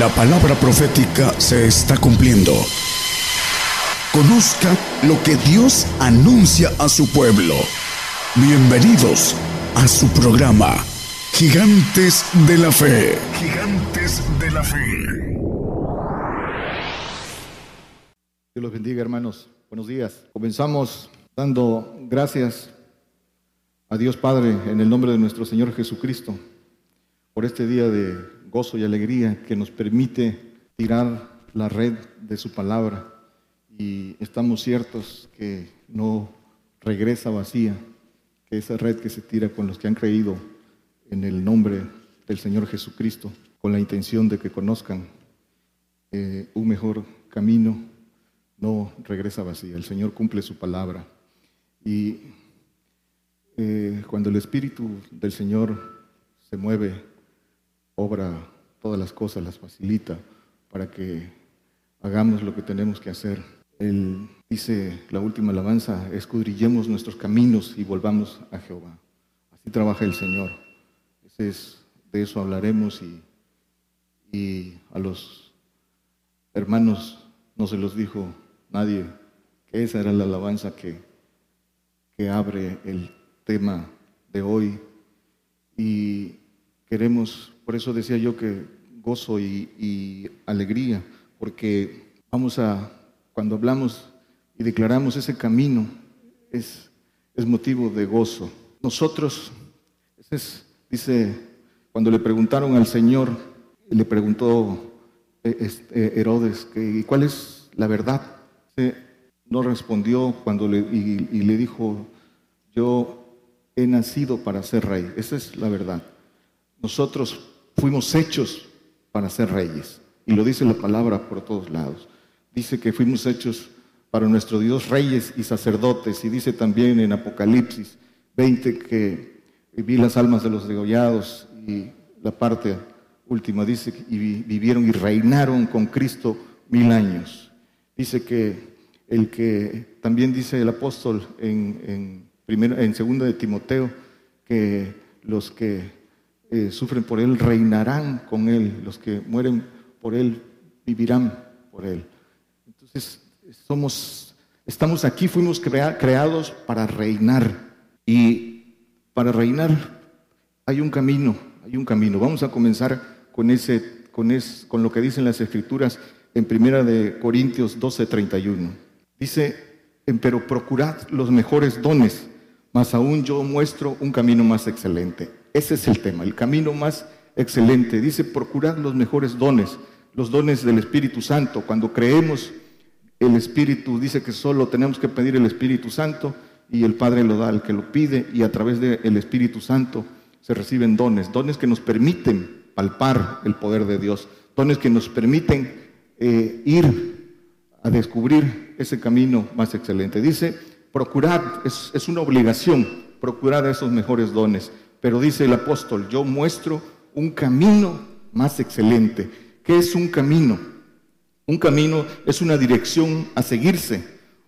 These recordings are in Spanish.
La palabra profética se está cumpliendo. Conozca lo que Dios anuncia a su pueblo. Bienvenidos a su programa, Gigantes de la Fe. Gigantes de la Fe. Dios los bendiga, hermanos. Buenos días. Comenzamos dando gracias a Dios Padre en el nombre de nuestro Señor Jesucristo por este día de gozo y alegría que nos permite tirar la red de su palabra y estamos ciertos que no regresa vacía, que esa red que se tira con los que han creído en el nombre del Señor Jesucristo, con la intención de que conozcan eh, un mejor camino, no regresa vacía. El Señor cumple su palabra. Y eh, cuando el Espíritu del Señor se mueve, obra todas las cosas, las facilita para que hagamos lo que tenemos que hacer. Él dice, la última alabanza, escudrillemos nuestros caminos y volvamos a Jehová. Así trabaja el Señor. Ese es, de eso hablaremos y, y a los hermanos no se los dijo nadie que esa era la alabanza que, que abre el tema de hoy. Y queremos, por eso decía yo que gozo y, alegría, porque vamos a, cuando hablamos y declaramos ese camino, es, motivo de gozo. Nosotros, ese es, dice, cuando le preguntaron al Señor, le preguntó eh, este, Herodes, que, ¿cuál es la verdad? no respondió cuando y, y le dijo, yo he nacido para ser rey. Esa es la verdad. Nosotros fuimos hechos para ser reyes. Y lo dice la palabra por todos lados. Dice que fuimos hechos para nuestro Dios reyes y sacerdotes. Y dice también en Apocalipsis 20 que vi las almas de los degollados y la parte última dice que vivieron y reinaron con Cristo mil años. Dice que el que también dice el apóstol en, en, primero, en segunda de Timoteo que los que eh, sufren por Él reinarán con Él, los que mueren por Él vivirán por Él. Entonces, somos, estamos aquí, fuimos creados para reinar. Y para reinar hay un camino, hay un camino. Vamos a comenzar con, con, con lo que dicen las Escrituras en Primera de Corintios 12, 31. Dice, pero procurad los mejores dones, mas aún yo muestro un camino más excelente. Ese es el tema, el camino más excelente. Dice, procurad los mejores dones, los dones del Espíritu Santo. Cuando creemos, el Espíritu dice que solo tenemos que pedir el Espíritu Santo y el Padre lo da al que lo pide y a través del Espíritu Santo se reciben dones, dones que nos permiten palpar el poder de Dios, dones que nos permiten eh, ir a descubrir ese camino más excelente. Dice, procurad, es, es una obligación, procurar esos mejores dones. Pero dice el apóstol, yo muestro un camino más excelente. ¿Qué es un camino? Un camino es una dirección a seguirse,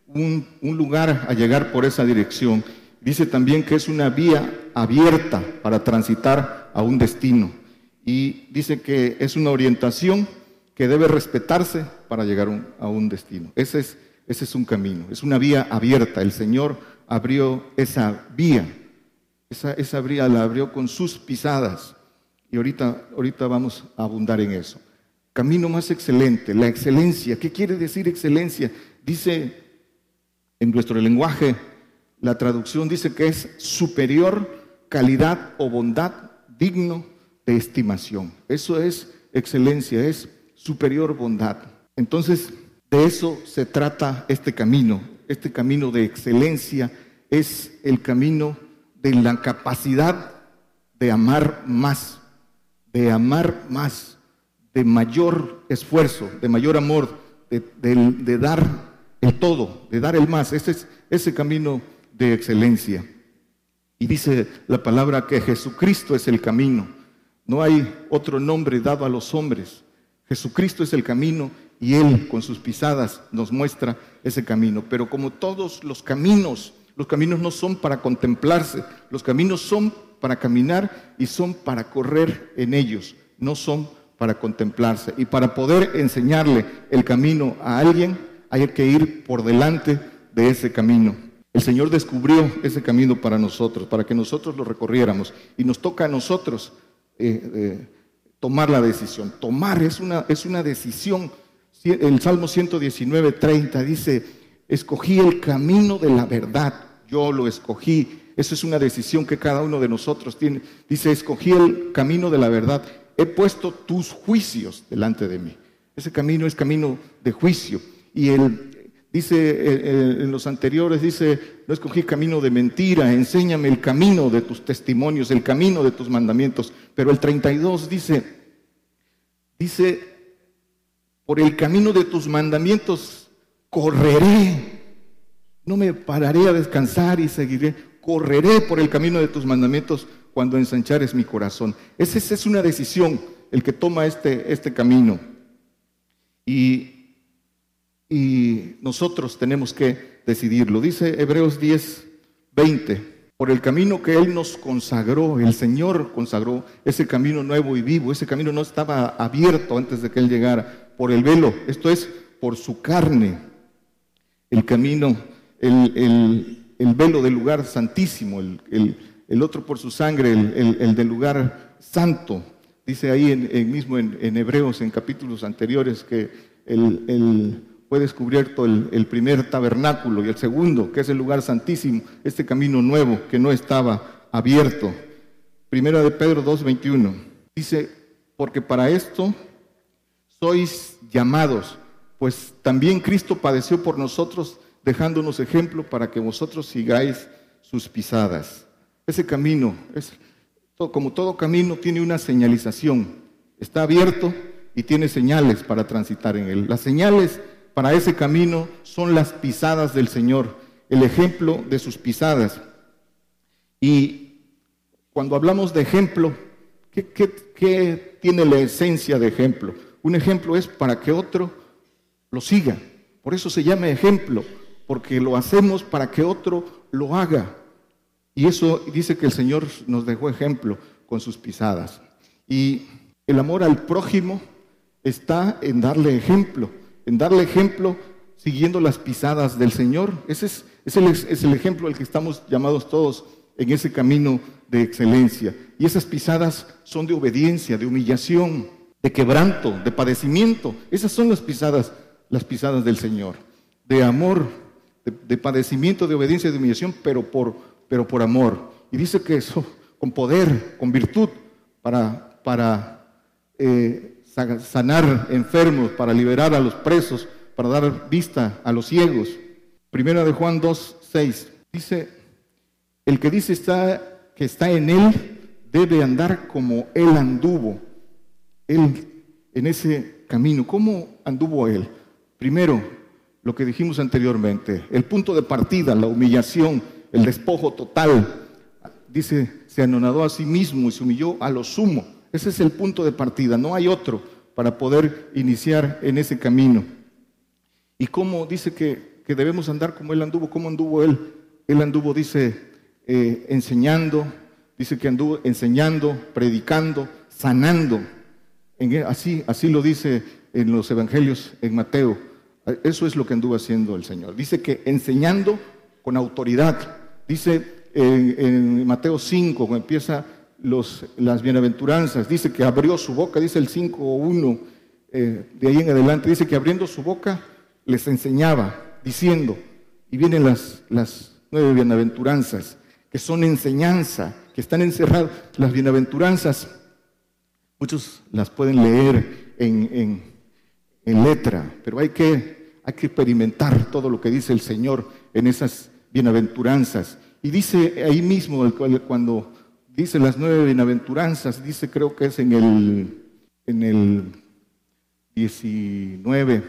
un, lugar a llegar por esa dirección. Dice también que es una vía abierta para transitar a un destino. Y dice que es una orientación que debe respetarse para llegar a un destino. Ese es, ese es un camino, es una vía abierta. El Señor abrió esa vía esa, esa la abrió con sus pisadas. Y ahorita, ahorita vamos a abundar en eso. Camino más excelente, la excelencia. ¿Qué quiere decir excelencia? Dice en nuestro lenguaje, la traducción dice que es superior calidad o bondad digno de estimación. Eso es excelencia, es superior bondad. Entonces, de eso se trata este camino. Este camino de excelencia es el camino de la capacidad de amar más, de amar más, de mayor esfuerzo, de mayor amor, de, dar el todo, de dar el más. Ese es ese camino de excelencia. Y dice la palabra que Jesucristo es el camino. No hay otro nombre dado a los hombres. Jesucristo es el camino y Él con sus pisadas nos muestra ese camino. Pero como todos los caminos los caminos no son para contemplarse, los caminos son para caminar y son para correr en ellos, no son para contemplarse. Y para poder enseñarle el camino a alguien, hay que ir por delante de ese camino. El Señor descubrió ese camino para nosotros, para que nosotros lo recorriéramos. Y nos toca a nosotros eh, eh, tomar la decisión. Tomar es una, es una decisión. El Salmo 119, 30 dice, escogí el camino de la verdad, yo lo escogí. Esa es una decisión que cada uno de nosotros tiene. Dice, escogí el camino de la verdad, he puesto tus juicios delante de mí. Ese camino es camino de juicio. Y el, Dice en los anteriores, dice, no escogí camino de mentira, enséñame el camino de tus testimonios, el camino de tus mandamientos. Pero el 32 dice, dice, por el camino de tus mandamientos correré, no me pararé a descansar y seguiré, correré por el camino de tus mandamientos cuando ensanchares mi corazón. Esa, es una decisión, el que toma este, este camino. Y y nosotros tenemos que decidirlo. Dice Hebreos 10, 20, por el camino que Él nos consagró, el Señor consagró ese camino nuevo y vivo, ese camino no estaba abierto antes de que Él llegara, por el velo, esto es, por su carne, el camino, el, velo del lugar santísimo, el, otro por su sangre, el, del lugar santo. Dice ahí en, mismo en, en Hebreos, en capítulos anteriores, que el fue descubierto el, primer tabernáculo y el segundo, que es el lugar santísimo, este camino nuevo que no estaba abierto. Primera de Pedro 2.21. Dice, porque para esto sois llamados, pues también Cristo padeció por nosotros, dejándonos ejemplo para que vosotros sigáis sus pisadas. Ese camino, como todo camino, tiene una señalización. Está abierto y tiene señales para transitar en él. Las señales para ese camino son las pisadas del Señor, el ejemplo de sus pisadas. Y cuando hablamos de ejemplo, ¿qué, tiene la esencia de ejemplo? Un ejemplo es para que otro lo siga. Por eso se llama ejemplo, porque lo hacemos para que otro lo haga. Y eso dice que el Señor nos dejó ejemplo con sus pisadas. Y el amor al prójimo está en darle ejemplo en darle ejemplo siguiendo las pisadas del Señor. Ese es, el, es el ejemplo al que estamos llamados todos en ese camino de excelencia. Y esas pisadas son de obediencia, de humillación, de quebranto, de padecimiento. Esas son las pisadas, las pisadas del Señor. De amor, de, padecimiento, de obediencia, de humillación, pero por, pero por amor. Y dice que eso, con poder, con virtud, para, para eh, sanar enfermos, para liberar a los presos, para dar vista a los ciegos. Primera de Juan 2, 6. Dice, el que dice está, que está en él debe andar como él anduvo. Él en ese camino. ¿Cómo anduvo él? Primero, lo que dijimos anteriormente, el punto de partida, la humillación, el despojo total. Dice, se anonadó a sí mismo y se humilló a lo sumo ese es el punto de partida, no hay otro para poder iniciar en ese camino. ¿Y cómo dice que, debemos andar como Él anduvo? ¿Cómo anduvo Él? Él anduvo, dice, eh, enseñando, dice que anduvo enseñando, predicando, sanando. así, así lo dice en los evangelios en Mateo. Eso es lo que anduvo haciendo el Señor. Dice que enseñando con autoridad. Dice en, en Mateo 5, cuando empieza las bienaventuranzas. Dice que abrió su boca, dice el 5.1, eh, de ahí en adelante, dice que abriendo su boca les enseñaba, diciendo, y vienen las, nueve bienaventuranzas, que son enseñanza, que están encerradas. Las bienaventuranzas, muchos las pueden leer en, letra, pero hay que, hay que experimentar todo lo que dice el Señor en esas bienaventuranzas. Y dice ahí mismo, cuando dice las nueve bienaventuranzas, dice creo que es en el, en el 19,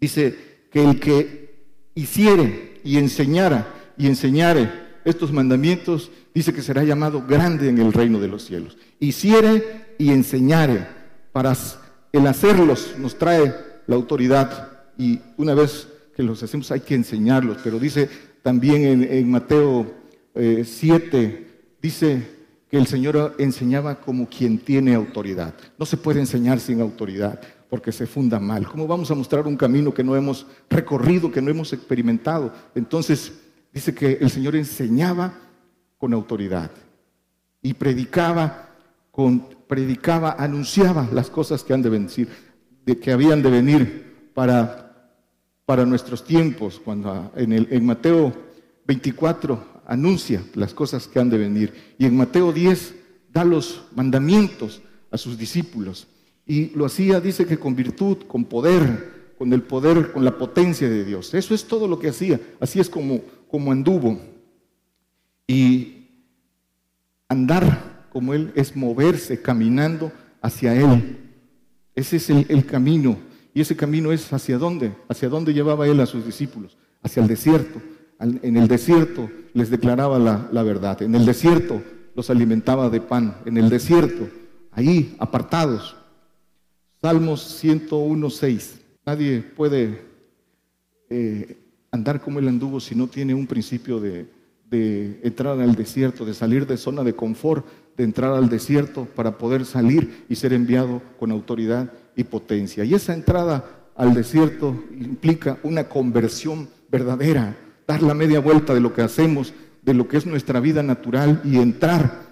dice que el que hiciere y enseñara y enseñare estos mandamientos, dice que será llamado grande en el reino de los cielos. Hiciere y enseñare, para el hacerlos nos trae la autoridad y una vez que los hacemos hay que enseñarlos, pero dice también en, Mateo 7, eh, dice que el Señor enseñaba como quien tiene autoridad. No se puede enseñar sin autoridad porque se funda mal. ¿Cómo vamos a mostrar un camino que no hemos recorrido, que no hemos experimentado? Entonces dice que el Señor enseñaba con autoridad y predicaba con predicaba, anunciaba las cosas que han de venir, de que habían de venir para, para nuestros tiempos. Cuando en, en Mateo 24 anuncia las cosas que han de venir y en Mateo 10 da los mandamientos a sus discípulos. Y lo hacía, dice que con virtud, con poder, con el poder, con la potencia de Dios. Eso es todo lo que hacía. Así es como, como anduvo. Y andar como Él es moverse, caminando hacia Él. Ese es el, camino. Y ese camino es hacia dónde? ¿Hacia dónde llevaba Él a sus discípulos? Hacia el desierto. En el desierto les declaraba la, verdad. En el desierto los alimentaba de pan. En el desierto, ahí, apartados, Salmos 101.6. Nadie puede eh, andar como él anduvo si no tiene un principio de, de entrar al desierto, de salir de zona de confort, de entrar al desierto para poder salir y ser enviado con autoridad y potencia. Y esa entrada al desierto implica una conversión verdadera, dar la media vuelta de lo que hacemos, de lo que es nuestra vida natural y entrar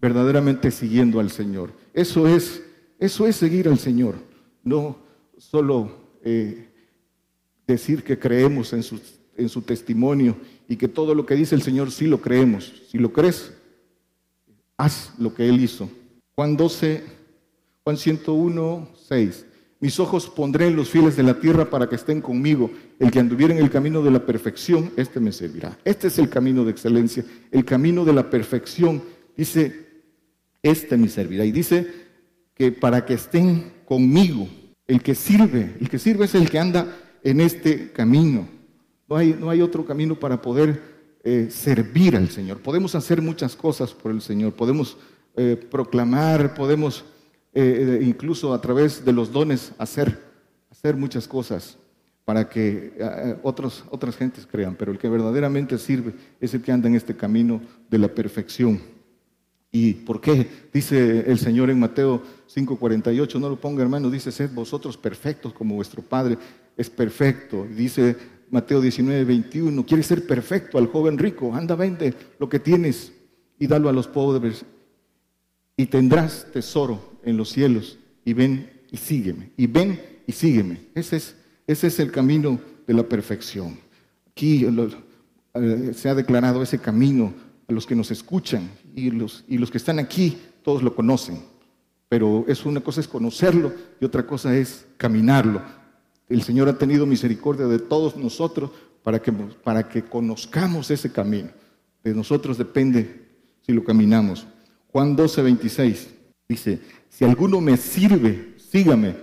verdaderamente siguiendo al Señor. Eso es eso es seguir al Señor, no solo eh, decir que creemos en su, en su testimonio y que todo lo que dice el Señor sí lo creemos. Si lo crees, haz lo que Él hizo. Juan 12, Juan 101, 6. Mis ojos pondré en los fieles de la tierra para que estén conmigo. El que anduviera en el camino de la perfección, este me servirá. Este es el camino de excelencia, el camino de la perfección. Dice, este me servirá. Y dice, que para que estén conmigo. El que sirve, el que sirve es el que anda en este camino. No hay, no hay otro camino para poder eh, servir al Señor. Podemos hacer muchas cosas por el Señor, podemos eh, proclamar, podemos eh, incluso a través de los dones hacer, hacer muchas cosas para que otros, otras gentes crean, pero el que verdaderamente sirve es el que anda en este camino de la perfección. ¿Y por qué? Dice el Señor en Mateo 5:48, no lo ponga hermano, dice, sed vosotros perfectos como vuestro Padre es perfecto. Dice Mateo 19:21, quiere ser perfecto al joven rico, anda, vende lo que tienes y dalo a los pobres y tendrás tesoro en los cielos y ven y sígueme, y ven y sígueme. Ese es, ese es el camino de la perfección. Aquí eh, se ha declarado ese camino a los que nos escuchan y los, y los que están aquí, todos lo conocen. Pero es una cosa es conocerlo y otra cosa es caminarlo. El Señor ha tenido misericordia de todos nosotros para que, para que conozcamos ese camino. De nosotros depende si lo caminamos. Juan 12, 26 dice, si alguno me sirve, sígame,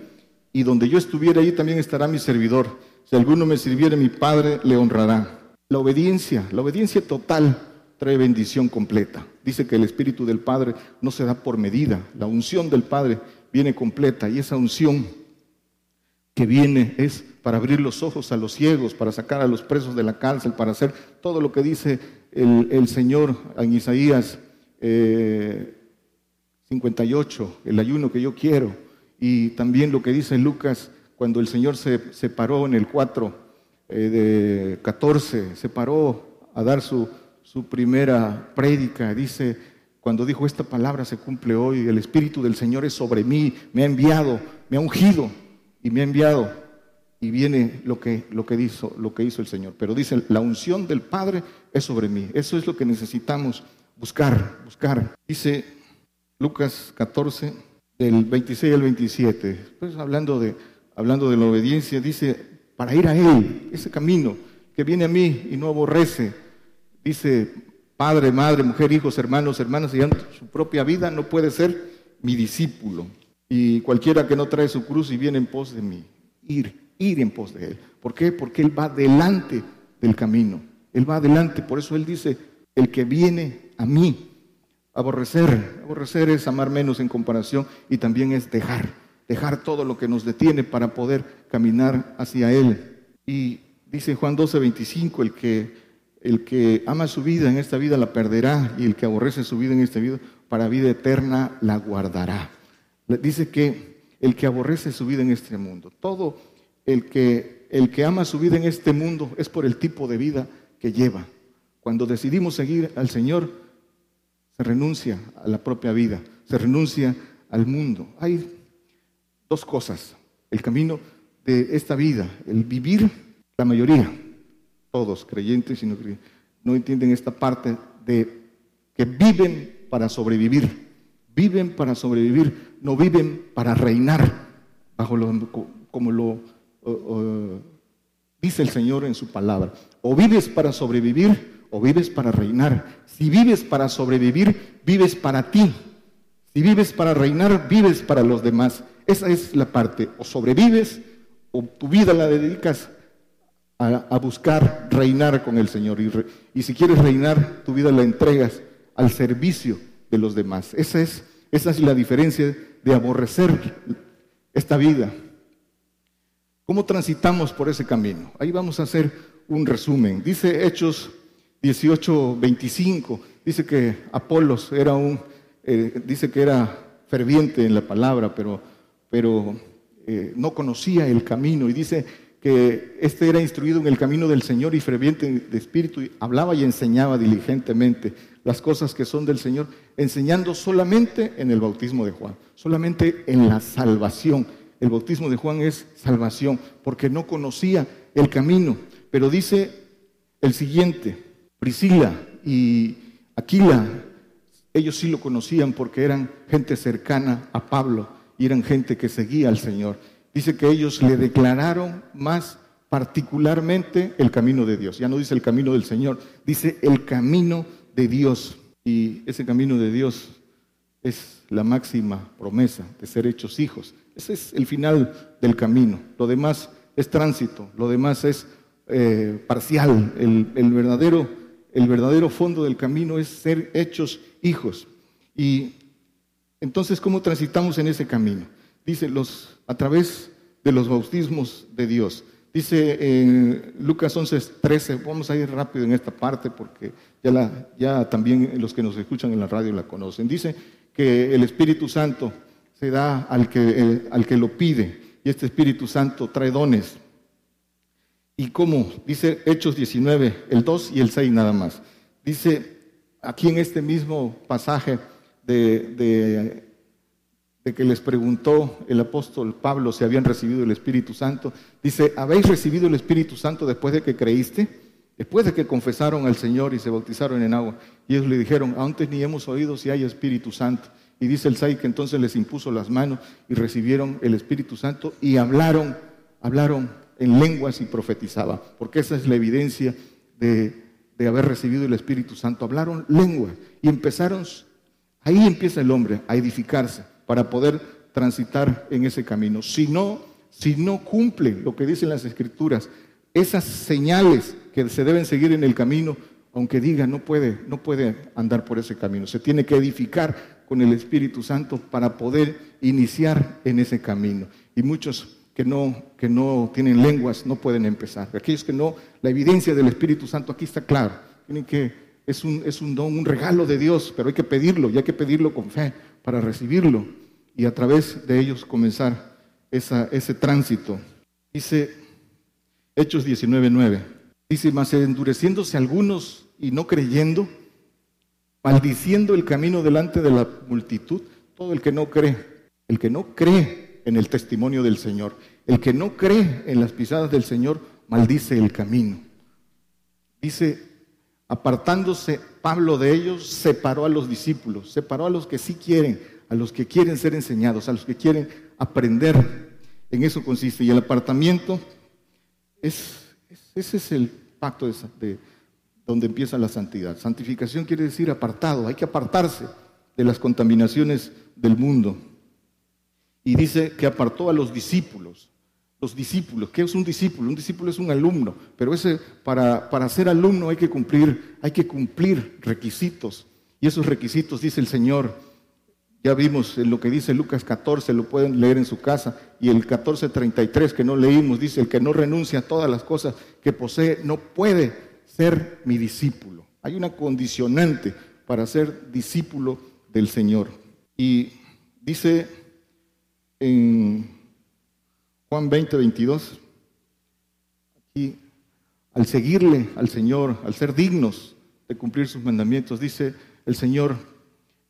y donde yo estuviera ahí también estará mi servidor. Si alguno me sirviere, mi Padre le honrará. La obediencia, la obediencia total trae bendición completa. Dice que el Espíritu del Padre no se da por medida, la unción del Padre viene completa y esa unción que viene es para abrir los ojos a los ciegos, para sacar a los presos de la cárcel, para hacer todo lo que dice el, Señor en Isaías 58, eh, el ayuno que yo quiero, y también lo que dice Lucas cuando el Señor se, se paró en el 4 eh, de 14, se paró a dar su, su primera prédica, dice, cuando dijo esta palabra se cumple hoy, el Espíritu del Señor es sobre mí, me ha enviado, me ha ungido y me ha enviado. Y viene lo que, lo que, hizo, lo que hizo el Señor. Pero dice, la unción del Padre es sobre mí. Eso es lo que necesitamos buscar, buscar. Dice Lucas 14, del 26 al 27, pues hablando de, hablando de la obediencia, dice, para ir a Él, ese camino que viene a mí y no aborrece dice padre, madre, mujer, hijos, hermanos, hermanas, y su propia vida no puede ser mi discípulo. Y cualquiera que no trae su cruz y viene en pos de mí, ir, ir en pos de él. ¿Por qué? Porque él va delante del camino. Él va adelante, por eso él dice, el que viene a mí, aborrecer, aborrecer es amar menos en comparación y también es dejar, dejar todo lo que nos detiene para poder caminar hacia él. Y dice Juan 12, 25, el que el que ama su vida en esta vida la perderá y el que aborrece su vida en esta vida para vida eterna la guardará. Dice que el que aborrece su vida en este mundo, todo el que, el que ama su vida en este mundo es por el tipo de vida que lleva. Cuando decidimos seguir al Señor, se renuncia a la propia vida, se renuncia al mundo. Hay dos cosas, el camino de esta vida, el vivir, la mayoría, todos creyentes y no creyentes, no entienden esta parte de que viven para sobrevivir, viven para sobrevivir, no viven para reinar, bajo lo, como lo dice el Señor en su palabra. O vives para sobrevivir o vives para reinar. Si vives para sobrevivir, vives para ti. Si vives para reinar, vives para los demás. Esa es la parte. O sobrevives o tu vida la dedicas a, buscar reinar con el Señor. Y, si quieres reinar, tu vida la entregas al servicio de los demás. Esa es, esa es la diferencia de aborrecer esta vida. ¿Cómo transitamos por ese camino? Ahí vamos a hacer un resumen. Dice Hechos 18, 25, dice que Apolos era un, eh, dice que era ferviente en la palabra, pero, pero eh, no conocía el camino. Y dice que este era instruido en el camino del Señor y ferviente de espíritu, y hablaba y enseñaba diligentemente las cosas que son del Señor, enseñando solamente en el bautismo de Juan, solamente en la salvación. El bautismo de Juan es salvación, porque no conocía el camino. Pero dice el siguiente, Priscila y Aquila, ellos sí lo conocían porque eran gente cercana a Pablo y eran gente que seguía al Señor dice que ellos le declararon más particularmente el camino de Dios. Ya no dice el camino del Señor, dice el camino de Dios. Y ese camino de Dios es la máxima promesa de ser hechos hijos. Ese es el final del camino. Lo demás es tránsito, lo demás es eh, parcial. El, verdadero, el verdadero fondo del camino es ser hechos hijos. Y entonces, ¿cómo transitamos en ese camino? Dice, los, a través de los bautismos de Dios. Dice en Lucas 11, 13, vamos a ir rápido en esta parte porque ya, también los que nos escuchan en la radio la conocen. Dice que el Espíritu Santo se da al que, al que lo pide y este Espíritu Santo trae dones. ¿Y cómo? Dice Hechos 19, el 2 y el 6 nada más. Dice aquí en este mismo pasaje de que les preguntó el apóstol Pablo si habían recibido el Espíritu Santo, dice, ¿habéis recibido el Espíritu Santo después de que creíste? Después de que confesaron al Señor y se bautizaron en agua. Y ellos le dijeron, antes ni hemos oído si hay Espíritu Santo. Y dice el Sai que entonces les impuso las manos y recibieron el Espíritu Santo y hablaron, hablaron en lenguas y profetizaban, porque esa es la evidencia de, de haber recibido el Espíritu Santo. Hablaron lenguas y empezaron, ahí empieza el hombre a edificarse para poder transitar en ese camino. Si no, si no cumple lo que dicen las escrituras, esas señales que se deben seguir en el camino, aunque diga no puede, no puede andar por ese camino. Se tiene que edificar con el Espíritu Santo para poder iniciar en ese camino. Y muchos que no, que no tienen lenguas no pueden empezar. Aquellos que no, la evidencia del Espíritu Santo aquí está claro. Tienen que, es un, es un don, un regalo de Dios, pero hay que pedirlo y hay que pedirlo con fe para recibirlo y a través de ellos comenzar ese tránsito. Dice Hechos 19:9. Dice, mas endureciéndose algunos y no creyendo, maldiciendo el camino delante de la multitud, todo el que no cree, el que no cree en el testimonio del Señor, el que no cree en las pisadas del Señor, maldice el camino. Dice, apartándose Pablo de ellos, separó a los discípulos, separó a los que sí quieren, a los que quieren ser enseñados, a los que quieren aprender. En eso consiste. Y el apartamiento, es, ese es el pacto de, de, donde empieza la santidad. Santificación quiere decir apartado, hay que apartarse de las contaminaciones del mundo. Y dice que apartó a los discípulos. Los discípulos, ¿qué es un discípulo? Un discípulo es un alumno, pero ese, para, para ser alumno hay que cumplir, hay que cumplir requisitos. Y esos requisitos, dice el Señor, ya vimos lo que dice Lucas 14, lo pueden leer en su casa, y el 14:33 que no leímos, dice, el que no renuncia a todas las cosas que posee no puede ser mi discípulo. Hay una condicionante para ser discípulo del Señor. Y dice en Juan 20, 22, aquí, al seguirle al Señor, al ser dignos de cumplir sus mandamientos, dice el Señor,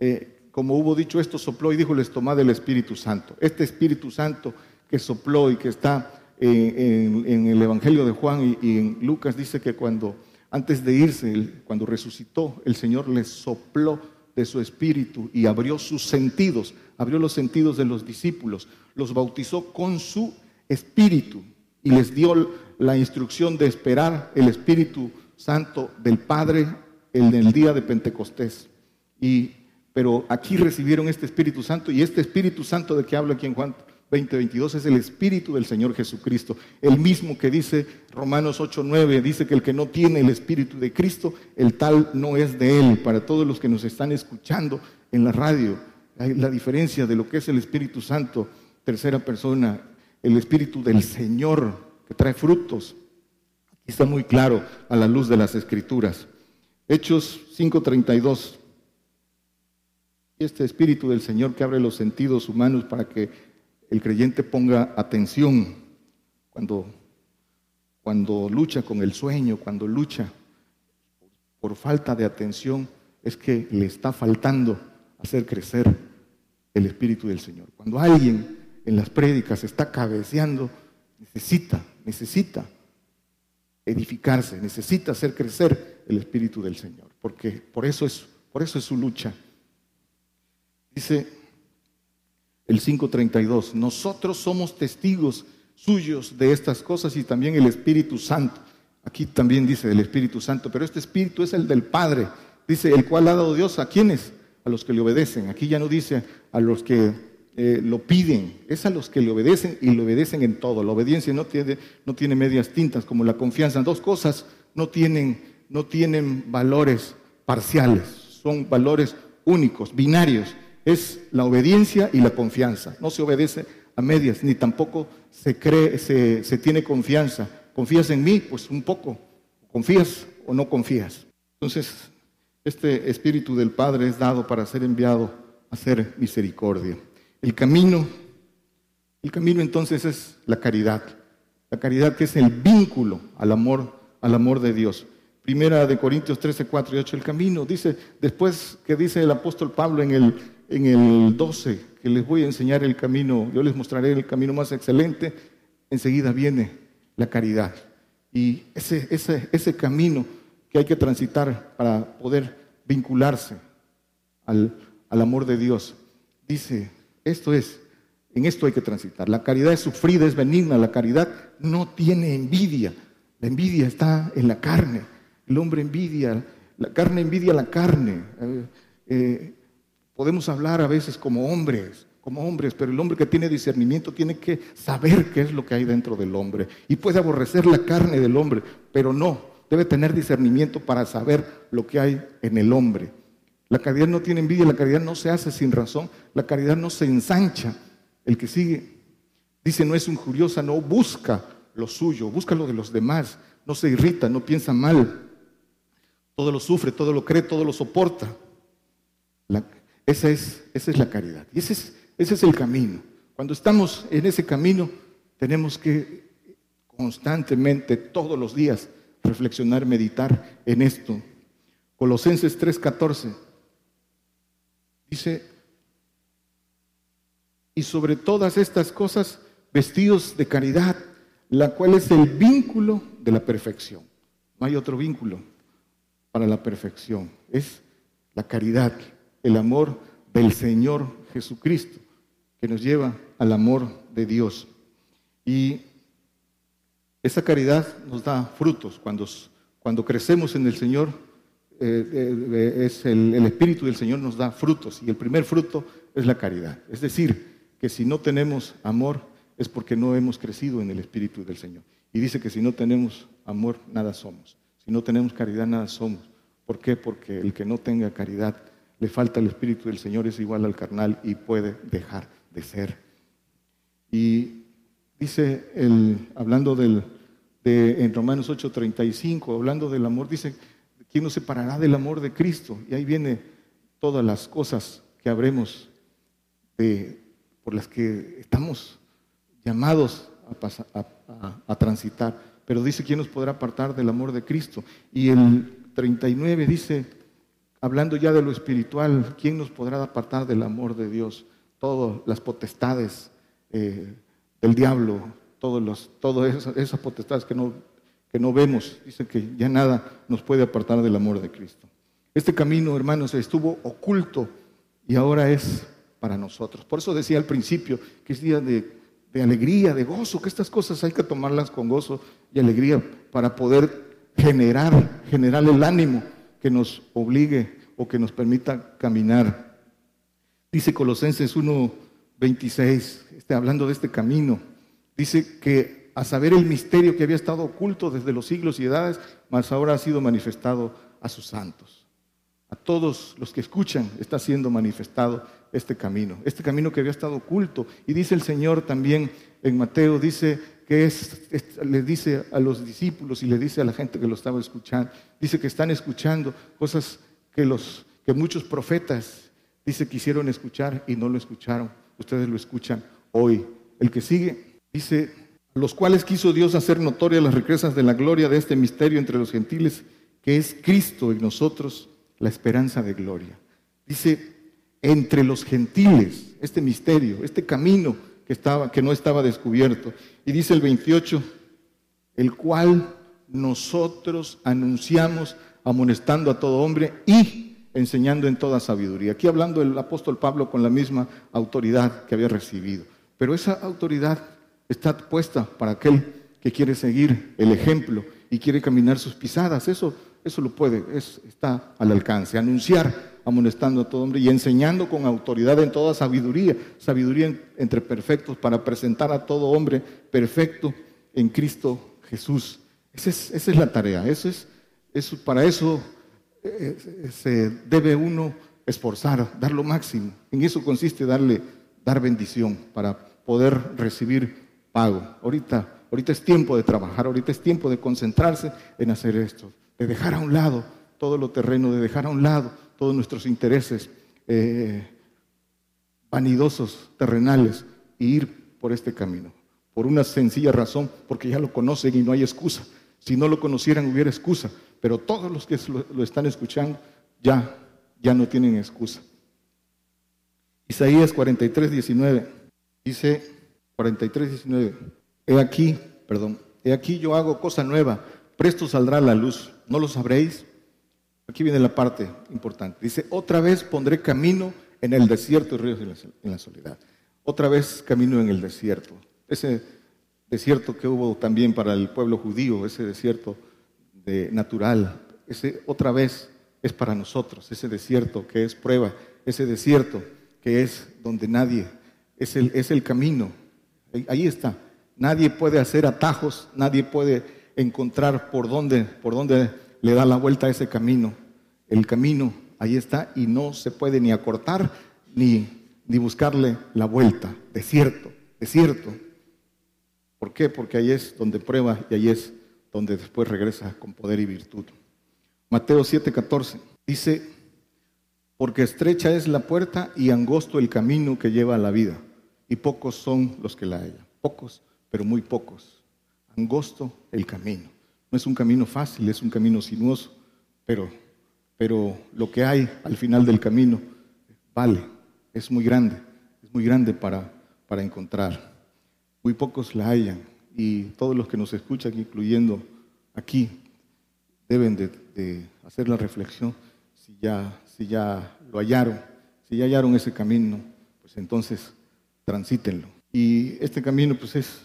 eh, como hubo dicho esto, sopló y dijo, les tomad el Espíritu Santo. Este Espíritu Santo que sopló y que está en, el Evangelio de Juan y, en Lucas dice que cuando, antes de irse, cuando resucitó, el Señor les sopló de su espíritu y abrió sus sentidos, abrió los sentidos de los discípulos, los bautizó con su espíritu y les dio la instrucción de esperar el Espíritu Santo del Padre en el día de Pentecostés. Y, pero aquí recibieron este Espíritu Santo y este Espíritu Santo de que habla aquí en Juan 20:22 es el Espíritu del Señor Jesucristo. El mismo que dice Romanos 8:9, dice que el que no tiene el Espíritu de Cristo, el tal no es de él. Para todos los que nos están escuchando en la radio, hay la diferencia de lo que es el Espíritu Santo, tercera persona, el Espíritu del Señor que trae frutos. Aquí está muy claro a la luz de las Escrituras. Hechos 5:32. Este Espíritu del Señor que abre los sentidos humanos para que el creyente ponga atención cuando, cuando lucha con el sueño, cuando lucha por falta de atención, es que le está faltando hacer crecer el Espíritu del Señor. Cuando alguien en las prédicas está cabeceando, necesita, necesita edificarse, necesita hacer crecer el Espíritu del Señor, porque por eso es, por eso es su lucha. Dice el 5.32. Nosotros somos testigos suyos de estas cosas y también el Espíritu Santo. Aquí también dice el Espíritu Santo, pero este Espíritu es el del Padre. Dice, el cual ha dado Dios a quienes? A los que le obedecen. Aquí ya no dice a los que eh, lo piden, es a los que le obedecen y le obedecen en todo. La obediencia no tiene, no tiene medias tintas como la confianza. Dos cosas no tienen, no tienen valores parciales, son valores únicos, binarios es la obediencia y la confianza. No se obedece a medias, ni tampoco se cree, se, se tiene confianza. ¿Confías en mí? Pues un poco. ¿Confías o no confías? Entonces, este Espíritu del Padre es dado para ser enviado a hacer misericordia. El camino, el camino entonces es la caridad. La caridad que es el vínculo al amor, al amor de Dios. Primera de Corintios 13, 4 y 8, el camino. Dice, después que dice el apóstol Pablo en el en el 12, que les voy a enseñar el camino, yo les mostraré el camino más excelente, enseguida viene la caridad. Y ese, ese, ese camino que hay que transitar para poder vincularse al, al amor de Dios, dice, esto es, en esto hay que transitar. La caridad es sufrida, es benigna, la caridad no tiene envidia. La envidia está en la carne. El hombre envidia, la carne envidia la carne. Eh, eh, Podemos hablar a veces como hombres, como hombres, pero el hombre que tiene discernimiento tiene que saber qué es lo que hay dentro del hombre. Y puede aborrecer la carne del hombre, pero no, debe tener discernimiento para saber lo que hay en el hombre. La caridad no tiene envidia, la caridad no se hace sin razón, la caridad no se ensancha. El que sigue dice no es injuriosa, no busca lo suyo, busca lo de los demás, no se irrita, no piensa mal, todo lo sufre, todo lo cree, todo lo soporta. Esa es, esa es la caridad. Y ese es, ese es el camino. Cuando estamos en ese camino, tenemos que constantemente, todos los días, reflexionar, meditar en esto. Colosenses 3:14 dice, y sobre todas estas cosas, vestidos de caridad, la cual es el vínculo de la perfección. No hay otro vínculo para la perfección, es la caridad el amor del Señor Jesucristo, que nos lleva al amor de Dios. Y esa caridad nos da frutos. Cuando, cuando crecemos en el Señor, eh, eh, es el, el Espíritu del Señor nos da frutos. Y el primer fruto es la caridad. Es decir, que si no tenemos amor es porque no hemos crecido en el Espíritu del Señor. Y dice que si no tenemos amor, nada somos. Si no tenemos caridad, nada somos. ¿Por qué? Porque el que no tenga caridad le falta el Espíritu del Señor, es igual al carnal y puede dejar de ser. Y dice, el, hablando del, de, en Romanos 8:35, hablando del amor, dice, ¿quién nos separará del amor de Cristo? Y ahí viene todas las cosas que habremos por las que estamos llamados a, transitar. Pero dice, ¿quién nos podrá apartar del amor de Cristo? Y el 39 dice, hablando ya de lo espiritual, ¿quién nos podrá apartar del amor de Dios? Todas las potestades eh, del diablo, todos los, todas esas, potestades que no, que no vemos, dice que ya nada nos puede apartar del amor de Cristo. Este camino, hermanos, estuvo oculto y ahora es para nosotros. Por eso decía al principio que es día de, de alegría, de gozo, que estas cosas hay que tomarlas con gozo y alegría para poder generar, generar el ánimo que nos obligue o que nos permita caminar. Dice Colosenses 1.26, está hablando de este camino, dice que a saber el misterio que había estado oculto desde los siglos y edades, mas ahora ha sido manifestado a sus santos. A todos los que escuchan está siendo manifestado este camino, este camino que había estado oculto. Y dice el Señor también en Mateo, dice que es, le dice a los discípulos y le dice a la gente que lo estaba escuchando, dice que están escuchando cosas que, los, que muchos profetas, dice, quisieron escuchar y no lo escucharon. Ustedes lo escuchan hoy. El que sigue, dice, los cuales quiso Dios hacer notorias las riquezas de la gloria de este misterio entre los gentiles, que es Cristo en nosotros, la esperanza de gloria. Dice, entre los gentiles, este misterio, este camino que, estaba, que no estaba descubierto. Y dice el 28, el cual nosotros anunciamos amonestando a todo hombre y enseñando en toda sabiduría. Aquí hablando el apóstol Pablo con la misma autoridad que había recibido. Pero esa autoridad está puesta para aquel que quiere seguir el ejemplo y quiere caminar sus pisadas. Eso, eso lo puede, está al alcance. Anunciar amonestando a todo hombre y enseñando con autoridad en toda sabiduría, sabiduría entre perfectos para presentar a todo hombre perfecto en Cristo Jesús. Esa es, la tarea, eso es, eso, para eso eh, se debe uno esforzar, dar lo máximo. En eso consiste darle, dar bendición para poder recibir pago. Ahorita, ahorita es tiempo de trabajar, ahorita es tiempo de concentrarse en hacer esto, de dejar a un lado todo lo terreno, de dejar a un lado todos nuestros intereses eh, vanidosos, terrenales, e ir por este camino. Por una sencilla razón, porque ya lo conocen y no hay excusa. Si no lo conocieran hubiera excusa, pero todos los que lo, están escuchando ya, ya no tienen excusa. Isaías 43, 19, dice 43, 19, he aquí, perdón, he aquí yo hago cosa nueva, presto saldrá la luz, ¿no lo sabréis? Aquí viene la parte importante. Dice, otra vez pondré camino en el desierto y ríos en la soledad. Otra vez camino en el desierto. Ese desierto que hubo también para el pueblo judío, ese desierto de natural, ese otra vez es para nosotros, ese desierto que es prueba, ese desierto que es donde nadie, es el, es el camino. Ahí está. Nadie puede hacer atajos, nadie puede encontrar por dónde, por dónde le da la vuelta a ese camino. El camino ahí está y no se puede ni acortar ni, ni buscarle la vuelta. Desierto, desierto. ¿Por qué? Porque ahí es donde prueba y ahí es donde después regresa con poder y virtud. Mateo 7:14 dice, porque estrecha es la puerta y angosto el camino que lleva a la vida, y pocos son los que la hallan. Pocos, pero muy pocos. Angosto el camino. No es un camino fácil, es un camino sinuoso, pero, pero lo que hay al final del camino vale, es muy grande, es muy grande para, para encontrar. Muy pocos la hallan y todos los que nos escuchan, incluyendo aquí, deben de, hacer la reflexión si ya, si ya lo hallaron, si ya hallaron ese camino, pues entonces transítenlo. Y este camino pues es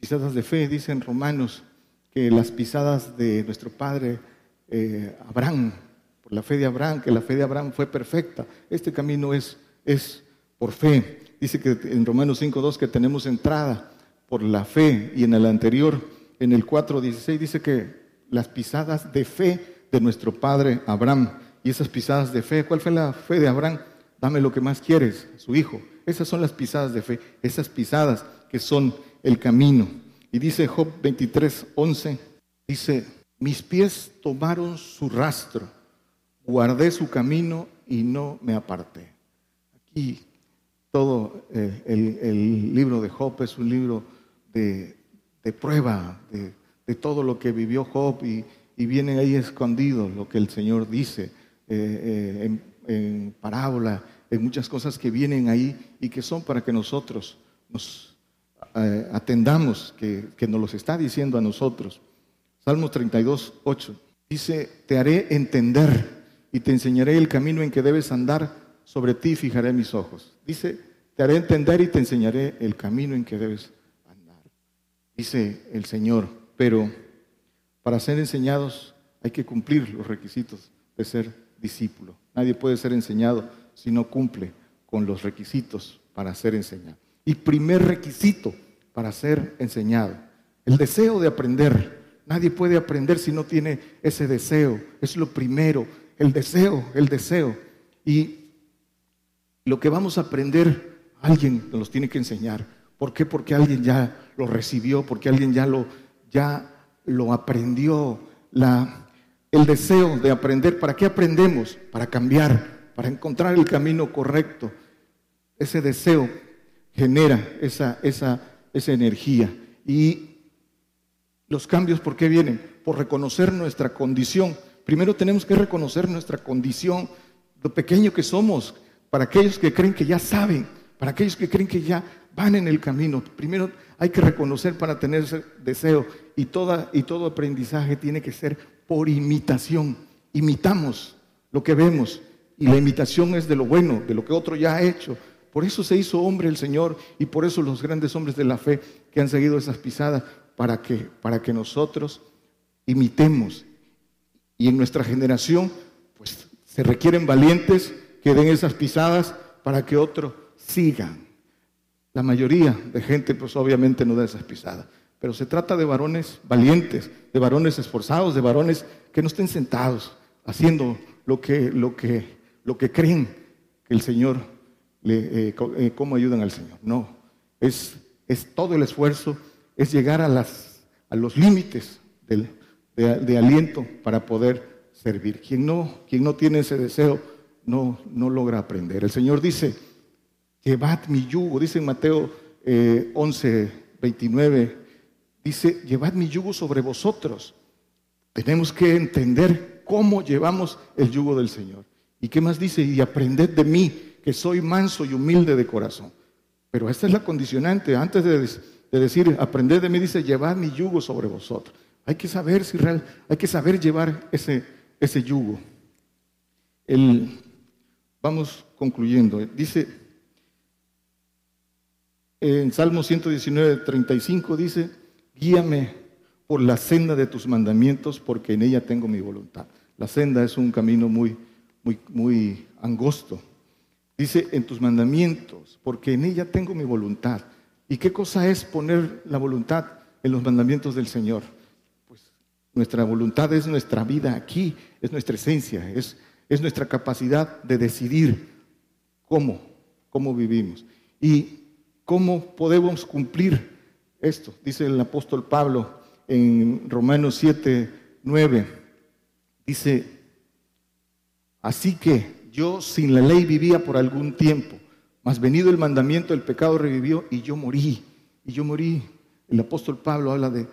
pisadas de fe, dicen Romanos que las pisadas de nuestro padre eh, Abraham, por la fe de Abraham, que la fe de Abraham fue perfecta. Este camino es, es por fe. Dice que en Romanos 5.2 que tenemos entrada por la fe y en el anterior, en el 4.16 dice que las pisadas de fe de nuestro padre Abraham. Y esas pisadas de fe, ¿cuál fue la fe de Abraham? Dame lo que más quieres, su hijo. Esas son las pisadas de fe, esas pisadas que son el camino. Y dice Job 23, 11, dice, mis pies tomaron su rastro, guardé su camino y no me aparté. Y todo eh, el, libro de Job es un libro de, prueba de, todo lo que vivió Job y, y viene ahí escondido lo que el Señor dice eh, en parábola en muchas cosas que vienen ahí y que son para que nosotros nos eh, atendamos, que, que, nos los está diciendo a nosotros. Salmo 32, 8. Dice, te haré entender y te enseñaré el camino en que debes andar, sobre ti fijaré mis ojos. Dice, te haré entender y te enseñaré el camino en que debes andar. Dice el Señor, pero para ser enseñados hay que cumplir los requisitos de ser discípulo. Nadie puede ser enseñado si no cumple con los requisitos para ser enseñado. Y primer requisito para ser enseñado, el deseo de aprender. Nadie puede aprender si no tiene ese deseo. Es lo primero, el deseo, el deseo. Y lo que vamos a aprender, alguien nos tiene que enseñar. ¿Por qué? Porque alguien ya lo recibió, porque alguien ya lo, ya lo aprendió. La, el deseo de aprender. ¿Para qué aprendemos? Para cambiar, para encontrar el camino correcto. Ese deseo genera esa, esa, esa energía. Y los cambios, ¿por qué vienen? Por reconocer nuestra condición. Primero tenemos que reconocer nuestra condición, lo pequeño que somos, para aquellos que creen que ya saben, para aquellos que creen que ya van en el camino. Primero hay que reconocer para tener ese deseo y, toda, y todo aprendizaje tiene que ser por imitación. Imitamos lo que vemos, y la imitación es de lo bueno, de lo que otro ya ha hecho. Por eso se hizo hombre el Señor y por eso los grandes hombres de la fe que han seguido esas pisadas, para que, para que nosotros imitemos. Y en nuestra generación, pues se requieren valientes que den esas pisadas para que otros sigan. La mayoría de gente, pues obviamente no da esas pisadas. Pero se trata de varones valientes, de varones esforzados, de varones que no estén sentados haciendo lo que, lo que lo que creen que el Señor, le, eh, eh, cómo ayudan al Señor. No, es, es todo el esfuerzo, es llegar a, las, a los límites de, de, aliento para poder servir. Quien no, quien no tiene ese deseo no, no logra aprender. El Señor dice, llevad mi yugo, dice en Mateo 11, eh, 29, dice, llevad mi yugo sobre vosotros. Tenemos que entender cómo llevamos el yugo del Señor. ¿Y qué más dice? Y aprended de mí, que soy manso y humilde de corazón. Pero esta es la condicionante. Antes de, decir, aprended de mí, dice, llevad mi yugo sobre vosotros. Hay que saber si real, hay que saber llevar ese, ese yugo. El, vamos concluyendo. Dice, en Salmo 119, 35 dice, guíame por la senda de tus mandamientos, porque en ella tengo mi voluntad. La senda es un camino muy, muy, angosto. Dice, en tus mandamientos, porque en ella tengo mi voluntad. ¿Y qué cosa es poner la voluntad en los mandamientos del Señor? Pues nuestra voluntad es nuestra vida aquí, es nuestra esencia, es, es nuestra capacidad de decidir cómo, cómo vivimos y cómo podemos cumplir esto. Dice el apóstol Pablo en Romanos 7, 9, dice, Así que yo sin la ley vivía por algún tiempo, mas venido el mandamiento, el pecado revivió y yo morí. Y yo morí. El apóstol Pablo habla de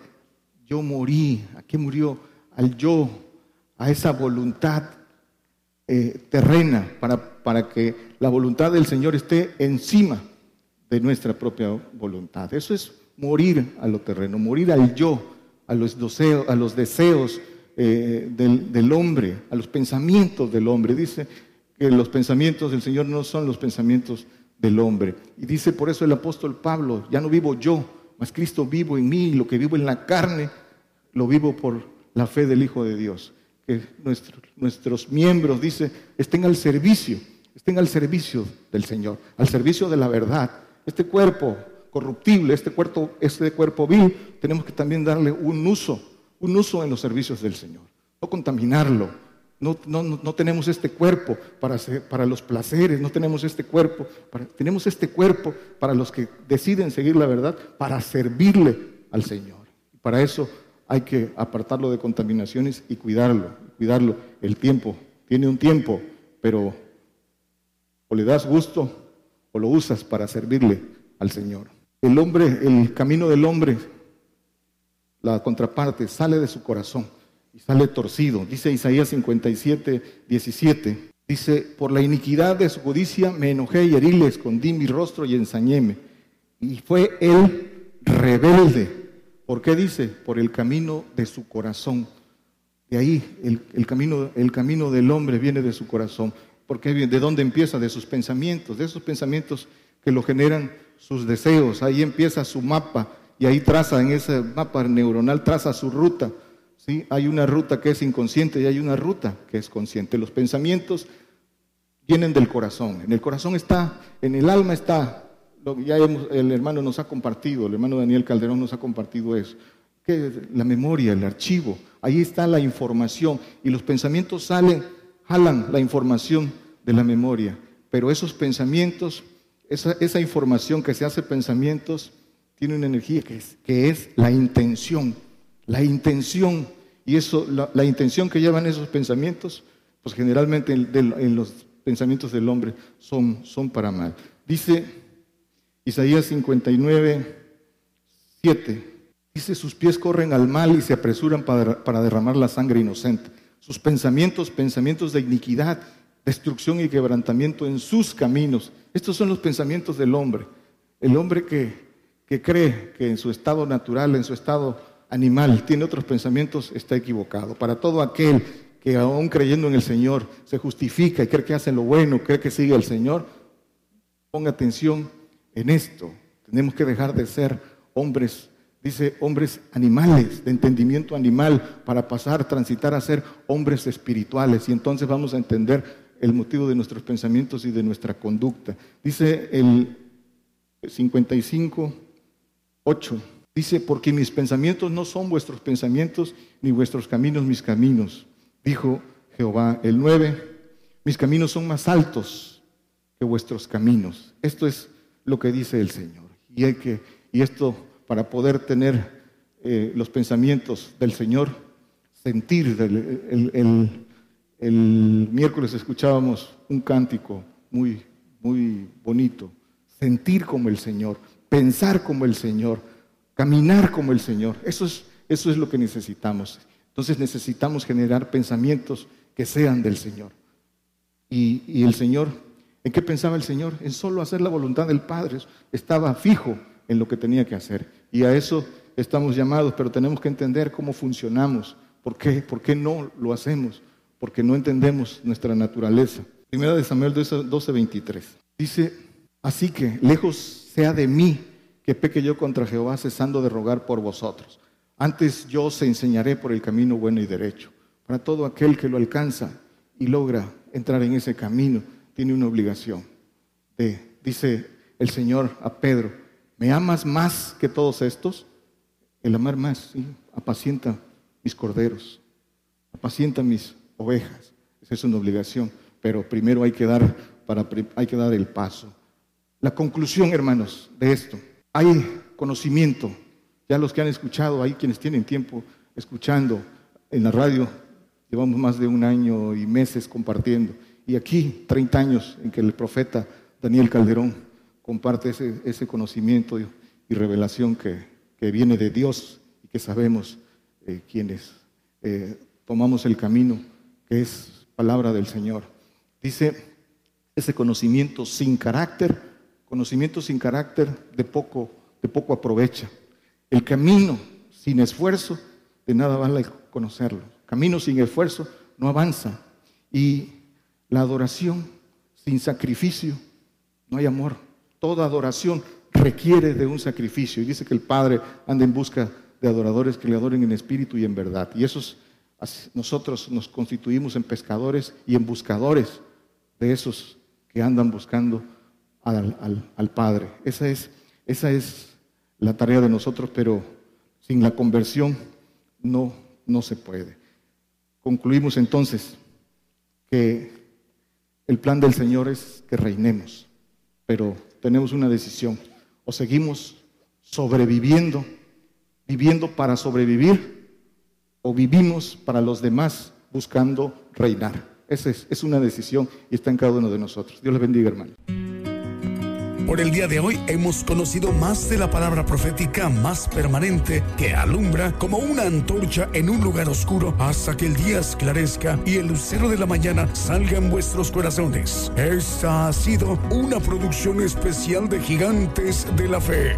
yo morí. ¿A qué murió? Al yo, a esa voluntad eh, terrena, para, para que la voluntad del Señor esté encima de nuestra propia voluntad. Eso es morir a lo terreno, morir al yo, a los deseos, a los deseos eh, del, hombre, a los pensamientos del hombre. Dice que los pensamientos del Señor no son los pensamientos del hombre. Y dice por eso el apóstol Pablo, ya no vivo yo, mas Cristo vivo en mí, y lo que vivo en la carne, lo vivo por la fe del Hijo de Dios. Que nuestros miembros, dice, estén al servicio, estén al servicio del Señor, al servicio de la verdad. Este cuerpo corruptible, este cuerpo, este cuerpo vil, tenemos que también darle un uso un uso en los servicios del Señor, no contaminarlo. No, no, tenemos este cuerpo para, para los placeres, no tenemos este cuerpo, tenemos este cuerpo para los que deciden seguir la verdad, para servirle al Señor. Para eso hay que apartarlo de contaminaciones y cuidarlo, cuidarlo. El tiempo, tiene un tiempo, pero o le das gusto o lo usas para servirle al Señor. El hombre, el camino del hombre, la contraparte, sale de su corazón y sale torcido. Dice Isaías 57, 17. Dice, por la iniquidad de su judicia me enojé y herí, le escondí mi rostro y ensañéme. Y fue él rebelde. ¿Por qué dice? Por el camino de su corazón. De ahí el, camino, el camino del hombre viene de su corazón. Porque ¿De dónde empieza? De sus pensamientos, de esos pensamientos que lo generan sus deseos. Ahí empieza su mapa y ahí traza, en ese mapa neuronal, traza su ruta. ¿sí? Hay una ruta que es inconsciente y hay una ruta que es consciente. Los pensamientos vienen del corazón. En el corazón está, en el alma está, lo ya el hermano nos ha compartido, el hermano Daniel Calderón nos ha compartido eso, que la memoria, el archivo, ahí está la información y los pensamientos salen, jalan la información de la memoria, pero esos pensamientos, esa, esa información que se hace pensamientos, tiene una energía que es, que es la intención, la intención, y eso, la, intención que llevan esos pensamientos, pues generalmente en, los pensamientos del hombre son, son para mal. Dice Isaías 59, 7, dice, sus pies corren al mal y se apresuran para, para derramar la sangre inocente. Sus pensamientos, pensamientos de iniquidad, destrucción y quebrantamiento en sus caminos. Estos son los pensamientos del hombre. El hombre que que cree que en su estado natural, en su estado animal, tiene otros pensamientos, está equivocado. Para todo aquel que aún creyendo en el Señor se justifica y cree que hace lo bueno, cree que sigue al Señor, ponga atención en esto. Tenemos que dejar de ser hombres, dice, hombres animales, de entendimiento animal, para pasar, transitar a ser hombres espirituales. Y entonces vamos a entender el motivo de nuestros pensamientos y de nuestra conducta. Dice el 55, 8. Dice, porque mis pensamientos no son vuestros pensamientos, ni vuestros caminos mis caminos, dijo Jehová. El 9, mis caminos son más altos que vuestros caminos. Esto es lo que dice el Señor. Y, esto, para poder tener eh, los pensamientos del Señor, sentir, el, el miércoles escuchábamos un cántico muy, muy bonito, sentir como el Señor pensar como el Señor, caminar como el Señor. Eso es, eso es lo que necesitamos. Entonces necesitamos generar pensamientos que sean del Señor. Y, y, el Señor, ¿en qué pensaba el Señor? En solo hacer la voluntad del Padre. Estaba fijo en lo que tenía que hacer. Y a eso estamos llamados, pero tenemos que entender cómo funcionamos. ¿Por qué? ¿Por qué no lo hacemos? Porque no entendemos nuestra naturaleza. Primera de Samuel 12, 23. Dice, así que lejos sea de mí que peque yo contra Jehová cesando de rogar por vosotros. Antes yo os enseñaré por el camino bueno y derecho. Para todo aquel que lo alcanza y logra entrar en ese camino, tiene una obligación. De, dice el Señor a Pedro, ¿me amas más que todos estos? El amar más, apacienta mis corderos, apacienta mis ovejas. Esa es una obligación, pero primero hay que dar, para, hay que dar el paso. La conclusión, hermanos, de esto, hay conocimiento. Ya los que han escuchado, hay quienes tienen tiempo escuchando en la radio, llevamos más de un año y meses compartiendo. Y aquí, 30 años en que el profeta Daniel Calderón comparte ese, conocimiento y, revelación que, viene de Dios y que sabemos eh, quienes eh, tomamos el camino que es palabra del Señor. Dice, ese conocimiento sin carácter Conocimiento sin carácter de poco, de poco aprovecha. El camino sin esfuerzo, de nada vale conocerlo. Camino sin esfuerzo no avanza. Y la adoración sin sacrificio, no hay amor. Toda adoración requiere de un sacrificio. Y dice que el Padre anda en busca de adoradores que le adoren en espíritu y en verdad. Y esos, nosotros nos constituimos en pescadores y en buscadores de esos que andan buscando al, Padre. Esa es, esa es la tarea de nosotros, pero sin la conversión no, no se puede. Concluimos entonces que el plan del Señor es que reinemos, pero tenemos una decisión. O seguimos sobreviviendo, viviendo para sobrevivir, o vivimos para los demás buscando reinar. Esa es, una decisión y está en cada uno de nosotros. Dios les bendiga, hermano. Por el día de hoy hemos conocido más de la palabra profética más permanente que alumbra como una antorcha en un lugar oscuro hasta que el día esclarezca y el lucero de la mañana salga en vuestros corazones. Esta ha sido una producción especial de Gigantes de la Fe.